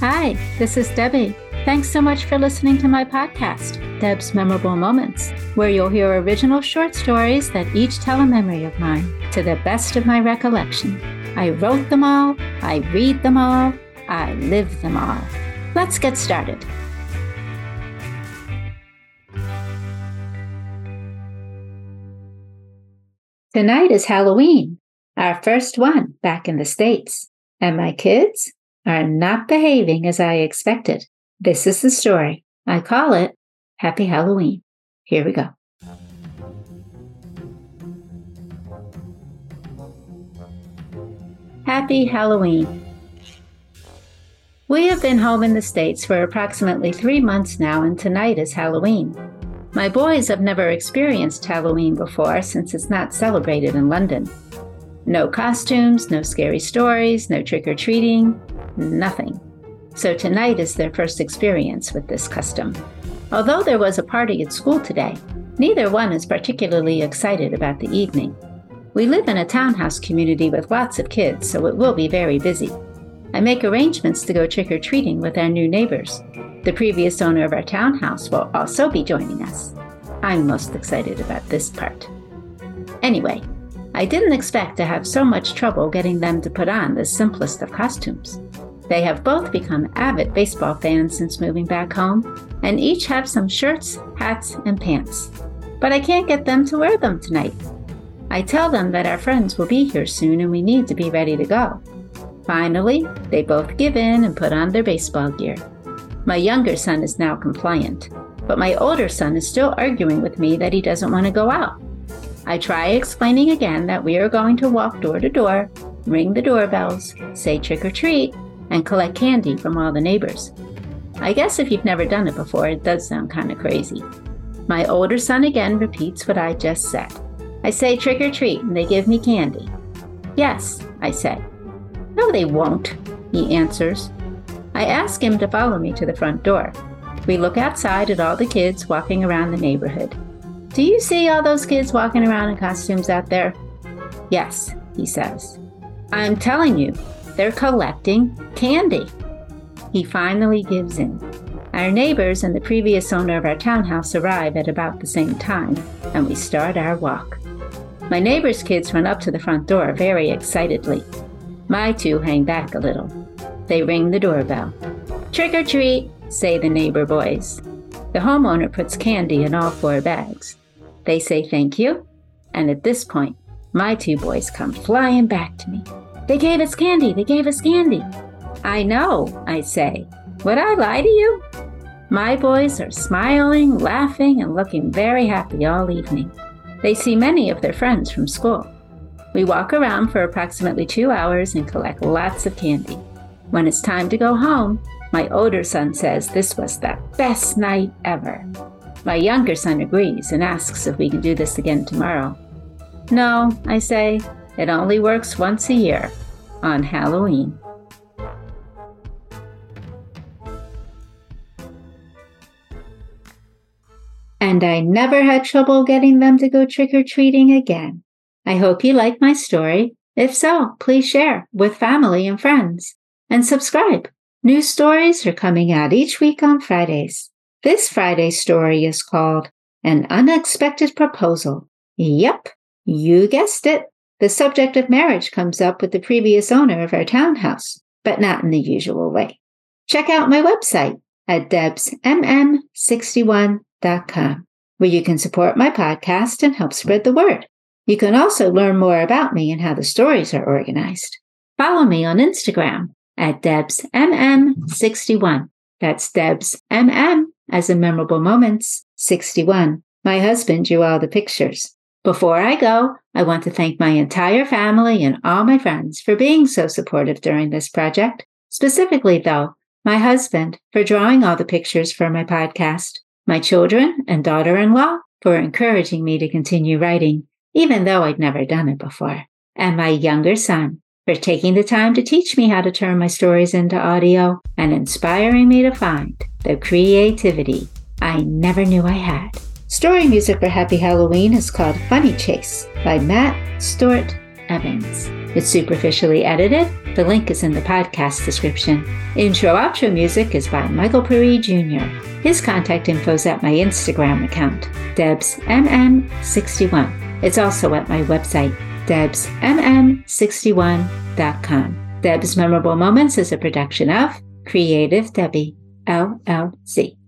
Hi, this is Debbie. Thanks so much for listening to my podcast, Deb's Memorable Moments, where you'll hear original short stories that each tell a memory of mine to the best of my recollection. I wrote them all, I read them all, I live them all. Let's get started. Tonight is Halloween, our first one back in the States, and my kids are not behaving as I expected. This is the story. I call it Happy Halloween. Here we go. Happy Halloween. We have been home in the States for approximately three months now, and tonight is Halloween. My boys have never experienced Halloween before since it's not celebrated in London. No costumes, no scary stories, no trick or treating, nothing. So tonight is their first experience with this custom. Although there was a party at school today, neither one is particularly excited about the evening. We live in a townhouse community with lots of kids, so it will be very busy. I make arrangements to go trick or treating with our new neighbors. The previous owner of our townhouse will also be joining us. I'm most excited about this part. Anyway, I didn't expect to have so much trouble getting them to put on the simplest of costumes. They have both become avid baseball fans since moving back home, and each have some shirts, hats, and pants. But I can't get them to wear them tonight. I tell them that our friends will be here soon and we need to be ready to go. Finally, they both give in and put on their baseball gear. My younger son is now compliant, but my older son is still arguing with me that he doesn't want to go out. I try explaining again that we are going to walk door to door, ring the doorbells, say trick or treat, and collect candy from all the neighbors. I guess if you've never done it before, it does sound kind of crazy. My older son again repeats what I just said. I say trick or treat, and they give me candy. Yes, I say. No, they won't, he answers. I ask him to follow me to the front door. We look outside at all the kids walking around the neighborhood. Do you see all those kids walking around in costumes out there? Yes, he says. I'm telling you, they're collecting candy. He finally gives in. Our neighbors and the previous owner of our townhouse arrive at about the same time, and we start our walk. My neighbor's kids run up to the front door very excitedly. My two hang back a little. They ring the doorbell. Trick or treat, say the neighbor boys. The homeowner puts candy in all four bags. They say thank you, and at this point, my two boys come flying back to me. They gave us candy, they gave us candy. I know, I say. Would I lie to you? My boys are smiling, laughing, and looking very happy all evening. They see many of their friends from school. We walk around for approximately two hours and collect lots of candy. When it's time to go home, my older son says this was the best night ever. My younger son agrees and asks if we can do this again tomorrow. No, I say, it only works once a year, on Halloween. And I never had trouble getting them to go trick or treating again. I hope you like my story. If so, please share with family and friends and subscribe. New stories are coming out each week on Fridays. This Friday's story is called An Unexpected Proposal. Yep, you guessed it. The subject of marriage comes up with the previous owner of our townhouse, but not in the usual way. Check out my website at debsmm61.com, where you can support my podcast and help spread the word. You can also learn more about me and how the stories are organized. Follow me on Instagram at DebsMM61. That's Debs MM as in memorable moments 61. My husband drew all the pictures. Before I go, I want to thank my entire family and all my friends for being so supportive during this project. Specifically, though, my husband for drawing all the pictures for my podcast, my children and daughter in law for encouraging me to continue writing, even though I'd never done it before. And my younger son for taking the time to teach me how to turn my stories into audio and inspiring me to find the creativity I never knew I had. Story music for Happy Halloween is called Funny Chase by Matt Stewart Evans. It's superficially edited. The link is in the podcast description. Intro outro music is by Michael Puri Jr. His contact info is at my Instagram account, DebsMM61. It's also at my website, DebsMM61.com. Deb's Memorable Moments is a production of Creative Debbie, LLC.